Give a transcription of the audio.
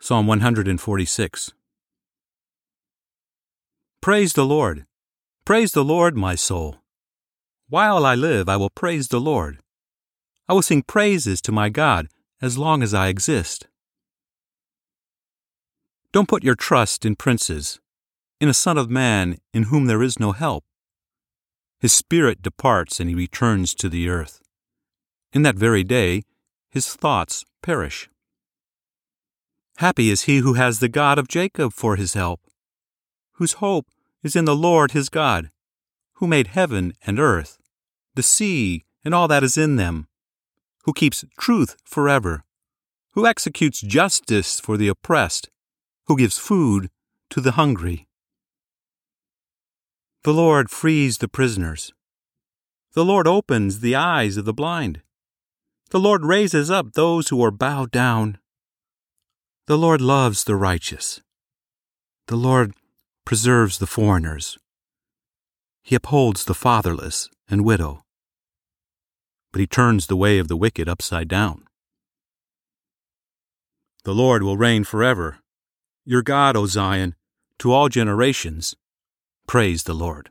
Psalm 146. Praise the Lord. Praise the Lord, my soul. While I live, I will praise the Lord. I will sing praises to my God as long as I exist. Don't put your trust in princes, in a son of man in whom there is no help. His spirit departs and he returns to the earth. In that very day, his thoughts perish. Happy is he who has the God of Jacob for his help, whose hope is in the Lord his God, who made heaven and earth, the sea and all that is in them, who keeps truth forever, who executes justice for the oppressed, who gives food to the hungry. The Lord frees the prisoners. The Lord opens the eyes of the blind. The Lord raises up those who are bowed down. The Lord loves the righteous. The Lord preserves the foreigners. He upholds the fatherless and widow. But he turns the way of the wicked upside down. The Lord will reign forever. Your God, O Zion, to all generations. Praise the Lord.